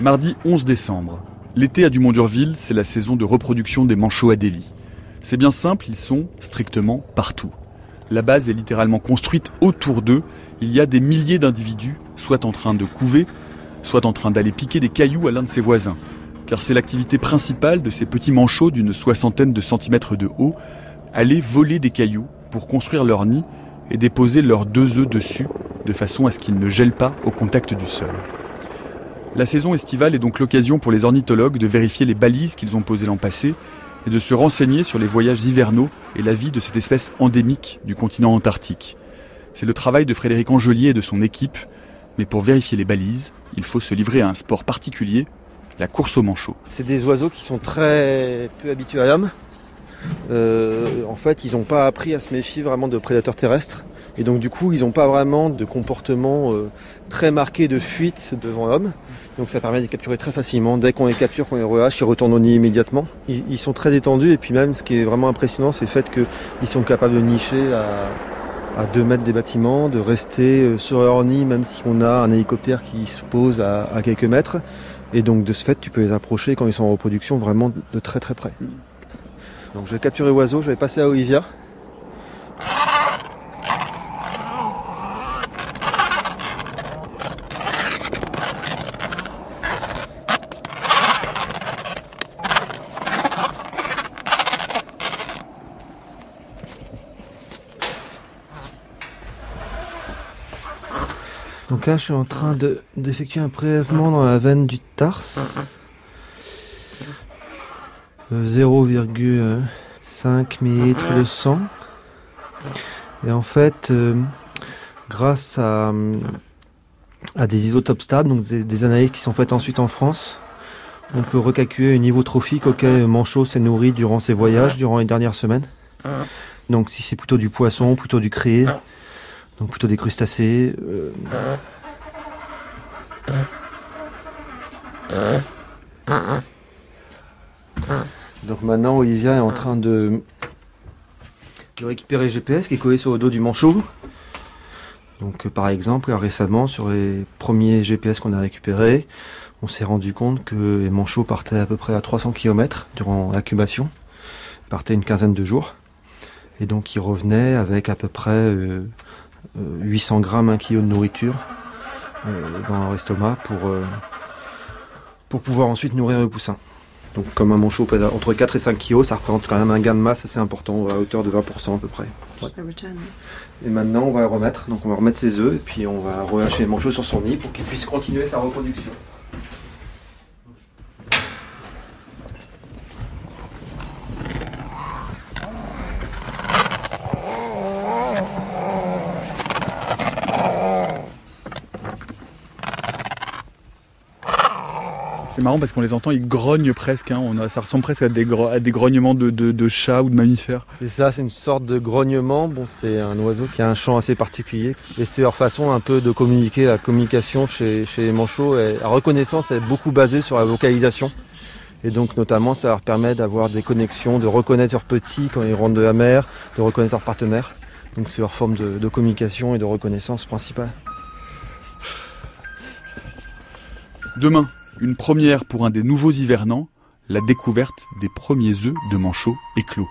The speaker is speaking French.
Mardi 11 décembre. L'été à Dumont-Durville, c'est la saison de reproduction des manchots Adélie. C'est bien simple, ils sont strictement partout. La base est littéralement construite autour d'eux. Il y a des milliers d'individus, soit en train de couver, soit en train d'aller piquer des cailloux à l'un de ses voisins. Car c'est l'activité principale de ces petits manchots d'une soixantaine de centimètres de haut, aller voler des cailloux pour construire leur nid et déposer leurs deux œufs dessus, de façon à ce qu'ils ne gèlent pas au contact du sol. La saison estivale est donc l'occasion pour les ornithologues de vérifier les balises qu'ils ont posées l'an passé et de se renseigner sur les voyages hivernaux et la vie de cette espèce endémique du continent antarctique. C'est le travail de Frédéric Angelier et de son équipe, mais pour vérifier les balises, il faut se livrer à un sport particulier, la course au manchot. C'est des oiseaux qui sont très peu habitués à l'homme. Euh, en fait, ils n'ont pas appris à se méfier vraiment de prédateurs terrestres. Et donc, du coup, ils n'ont pas vraiment de comportement euh, très marqué de fuite devant l'homme. Donc, ça permet de les capturer très facilement. Dès qu'on les capture, qu'on les relâche, ils retournent au nid immédiatement. Ils, sont très détendus. Et puis, même, ce qui est vraiment impressionnant, c'est le fait qu'ils sont capables de nicher à, à 2 mètres des bâtiments, de rester euh, sur leur nid, même si on a un hélicoptère qui se pose à, à quelques mètres. Et donc, de ce fait, tu peux les approcher quand ils sont en reproduction vraiment de très très près. Donc je vais capturer l'oiseau, je vais passer à Olivia. Donc là, je suis en train d'effectuer un prélèvement dans la veine du tarse. 0,5 ml de sang. Et en fait, euh, grâce à, des isotopes stables, donc des, des, analyses qui sont faites ensuite en France, on peut recalculer le niveau trophique auquel Manchot s'est nourri durant ses voyages, durant les dernières semaines. Donc si c'est plutôt du poisson, plutôt du créé, donc plutôt des crustacés. Euh, donc maintenant, Olivia est en train de, de récupérer le GPS qui est collé sur le dos du manchot. Donc par exemple, récemment, sur les premiers GPS qu'on a récupérés, on s'est rendu compte que les manchots partaient à peu près à 300 km durant l'incubation. Ils partaient une quinzaine de jours. Et donc ils revenaient avec à peu près euh, 800 grammes, 1 kg de nourriture euh, dans leur estomac pour, euh, pour pouvoir ensuite nourrir le poussin. Donc comme un manchot pèse entre 4 et 5 kg, ça représente quand même un gain de masse assez important, à hauteur de 20% à peu près. Ouais. Et maintenant on va remettre, donc on va remettre ses œufs et puis on va relâcher le manchot sur son nid pour qu'il puisse continuer sa reproduction. C'est marrant parce qu'on les entend, ils grognent presque. Hein. On a, ça ressemble presque à des, gro à des grognements de, de, de, chats ou de mammifères. C'est ça, c'est une sorte de grognement. Bon, c'est un oiseau qui a un chant assez particulier. Et c'est leur façon un peu de communiquer. La communication chez, chez les manchots, et la reconnaissance est beaucoup basée sur la vocalisation. Et donc notamment, ça leur permet d'avoir des connexions, de reconnaître leurs petits quand ils rentrent de la mer, de reconnaître leurs partenaires. Donc c'est leur forme de, de communication et de reconnaissance principale. Demain, une première pour un des nouveaux hivernants, la découverte des premiers œufs de manchots éclos.